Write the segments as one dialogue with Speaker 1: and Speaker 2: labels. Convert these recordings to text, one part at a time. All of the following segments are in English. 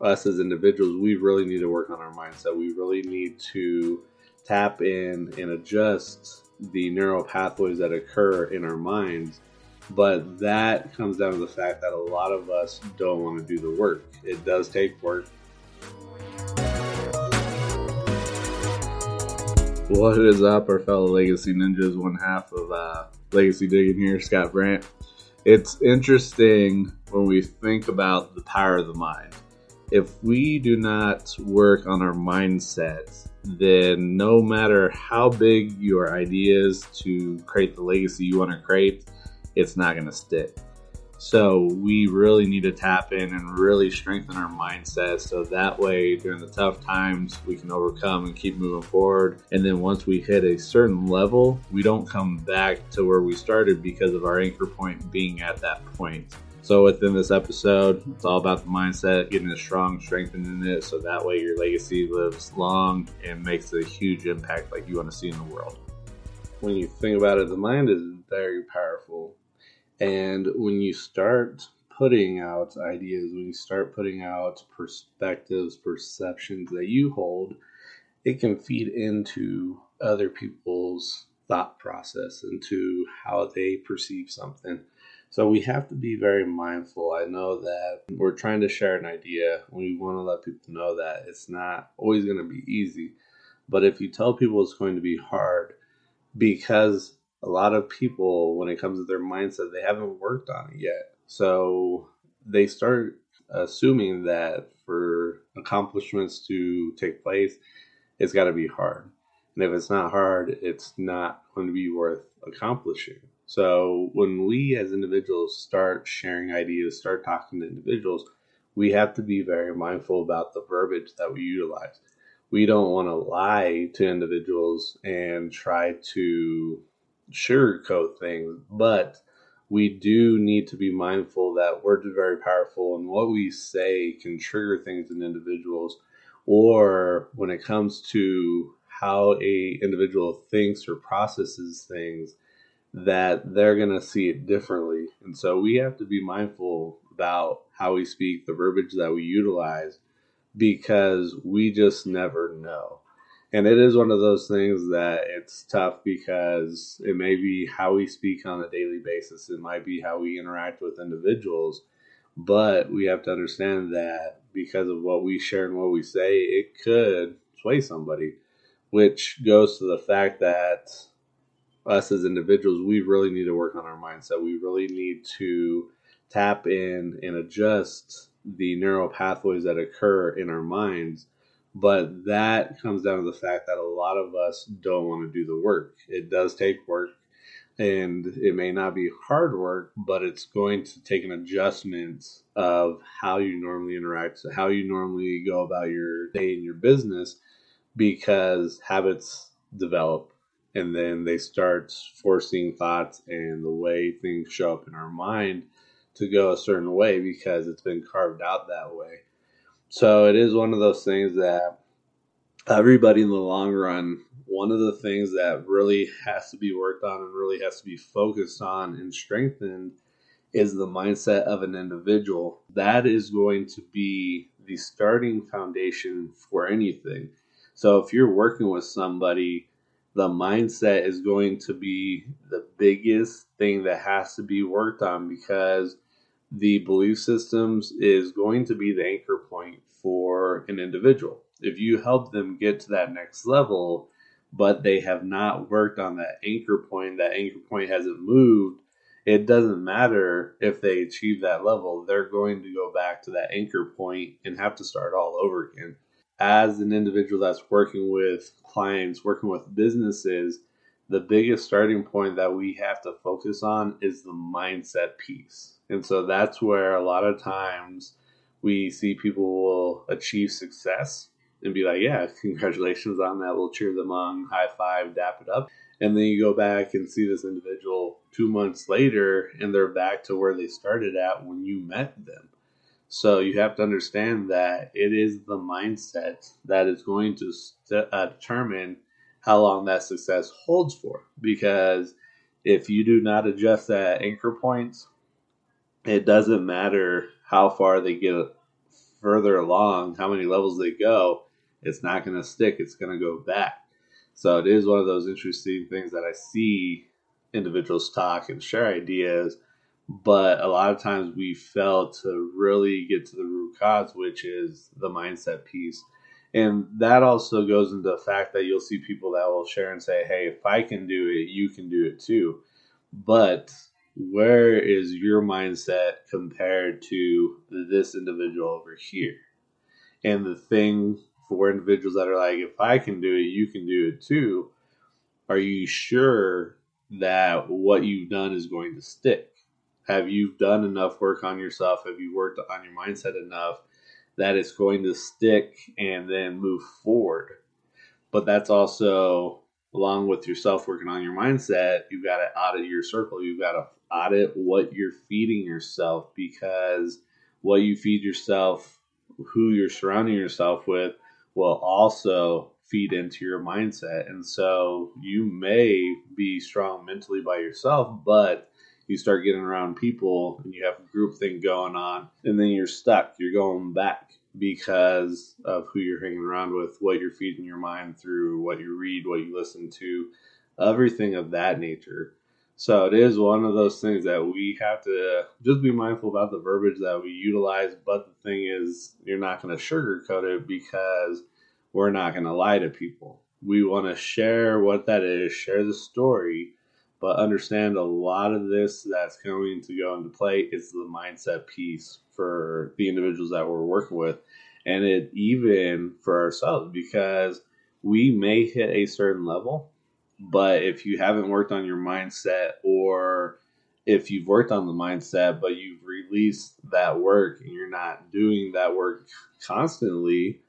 Speaker 1: us as individuals, we really need to work on our mindset. We really need to tap in and adjust the neural pathways that occur in our minds. But that comes down to the fact that a lot of us don't want to do the work. It does take work. What is up, our fellow Legacy Ninjas? One half of uh, Legacy Digging here, Scott Brandt. It's interesting when we think about the power of the mind. If we do not work on our mindset, then no matter how big your idea is to create the legacy you want to create, it's not going to stick. So we really need to tap in and really strengthen our mindset so that way during the tough times we can overcome and keep moving forward. And then once we hit a certain level, we don't come back to where we started because of our anchor point being at that point. So within this episode, it's all about the mindset, getting it strong, strengthening it so that way your legacy lives long and makes a huge impact like you want to see in the world. When you think about it, the mind is very powerful and when you start putting out ideas, when you start putting out perspectives, perceptions that you hold, it can feed into other people's thought process, into how they perceive something. So we have to be very mindful. I know that we're trying to share an idea. We want to let people know that it's not always going to be easy. But if you tell people it's going to be hard because a lot of people, when it comes to their mindset, they haven't worked on it yet. So they start assuming that for accomplishments to take place, it's got to be hard. And if it's not hard, it's not going to be worth accomplishing. So when we as individuals start sharing ideas, start talking to individuals, we have to be very mindful about the verbiage that we utilize. We don't want to lie to individuals and try to sugarcoat things, but we do need to be mindful that words are very powerful and what we say can trigger things in individuals or when it comes to how a individual thinks or processes things that they're going to see it differently. And so we have to be mindful about how we speak the verbiage that we utilize because we just never know. And it is one of those things that it's tough because it may be how we speak on a daily basis, it might be how we interact with individuals, but we have to understand that because of what we share and what we say, it could sway somebody, which goes to the fact that us as individuals, we really need to work on our mindset. We really need to tap in and adjust the neural pathways that occur in our minds but that comes down to the fact that a lot of us don't want to do the work. It does take work and it may not be hard work, but it's going to take an adjustment of how you normally interact, how you normally go about your day in your business because habits develop and then they start forcing thoughts and the way things show up in our mind to go a certain way because it's been carved out that way. So it is one of those things that everybody in the long run, one of the things that really has to be worked on and really has to be focused on and strengthened is the mindset of an individual. That is going to be the starting foundation for anything. So if you're working with somebody, the mindset is going to be the biggest thing that has to be worked on because the belief systems is going to be the anchor point for an individual. If you help them get to that next level, but they have not worked on that anchor point, that anchor point hasn't moved, it doesn't matter if they achieve that level, they're going to go back to that anchor point and have to start all over again. As an individual that's working with clients, working with businesses, the biggest starting point that we have to focus on is the mindset piece. And so that's where a lot of times we see people will achieve success and be like, yeah, congratulations on that. We'll cheer them on, high five, dap it up. And then you go back and see this individual two months later and they're back to where they started at when you met them. So you have to understand that it is the mindset that is going to st- uh, determine how long that success holds for. Because if you do not adjust that anchor point, it doesn't matter how far they get further along, how many levels they go, it's not going to stick. It's going to go back. So it is one of those interesting things that I see individuals talk and share ideas, but a lot of times we fail to really get to the root cause, which is the mindset piece. And that also goes into the fact that you'll see people that will share and say, hey, if I can do it, you can do it too. But where is your mindset compared to this individual over here? And the thing for individuals that are like, if I can do it, you can do it too. Are you sure that what you've done is going to stick? Have you done enough work on yourself? Have you worked on your mindset enough that it's going to stick and then move forward? But that's also along with yourself working on your mindset, you've got to audit your circle. You've got to audit what you're feeding yourself because what you feed yourself, who you're surrounding yourself with, will also feed into your mindset. And so you may be strong mentally by yourself, but you start getting around people and you have a group thing going on, and then you're stuck. You're going back because of who you're hanging around with, what you're feeding your mind through, what you read, what you listen to, everything of that nature. So it is one of those things that we have to just be mindful about the verbiage that we utilize. But the thing is, you're not going to sugarcoat it because we're not going to lie to people. We want to share what that is, share the story, but understand a lot of this that's going to go into play is the mindset piece for the individuals that we're working with. And it even for ourselves because we may hit a certain level but if you haven't worked on your mindset or if you've worked on the mindset but you've released that work and you're not doing that work constantly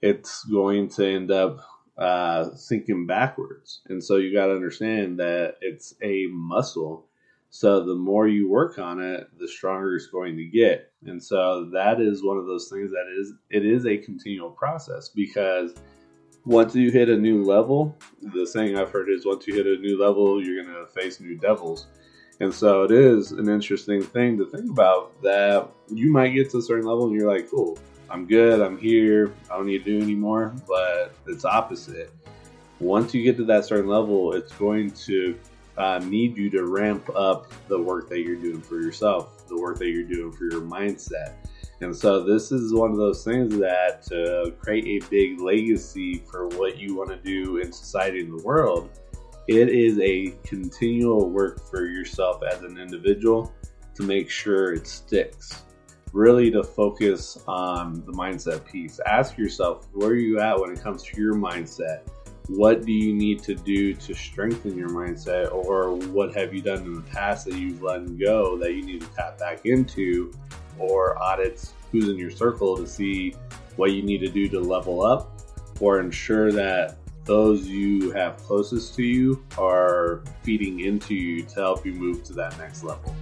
Speaker 1: it's going to end up uh, sinking backwards. And so you got to understand that it's a muscle. So the more you work on it, the stronger it's going to get. And so that is one of those things that is it is a continual process because once you hit a new level, the saying I've heard is once you hit a new level, you're going to face new devils. And so it is an interesting thing to think about that you might get to a certain level and you're like, cool, I'm good, I'm here, I don't need to do anymore. But it's opposite. Once you get to that certain level, it's going to uh, need you to ramp up the work that you're doing for yourself, the work that you're doing for your mindset. And so this is one of those things that to create a big legacy for what you want to do in society and the world, it is a continual work for yourself as an individual to make sure it sticks really to focus on the mindset piece. Ask yourself, where are you at when it comes to your mindset? What do you need to do to strengthen your mindset, or what have you done in the past that you've let go that you need to tap back into, or audits who's in your circle to see what you need to do to level up, or ensure that those you have closest to you are feeding into you to help you move to that next level.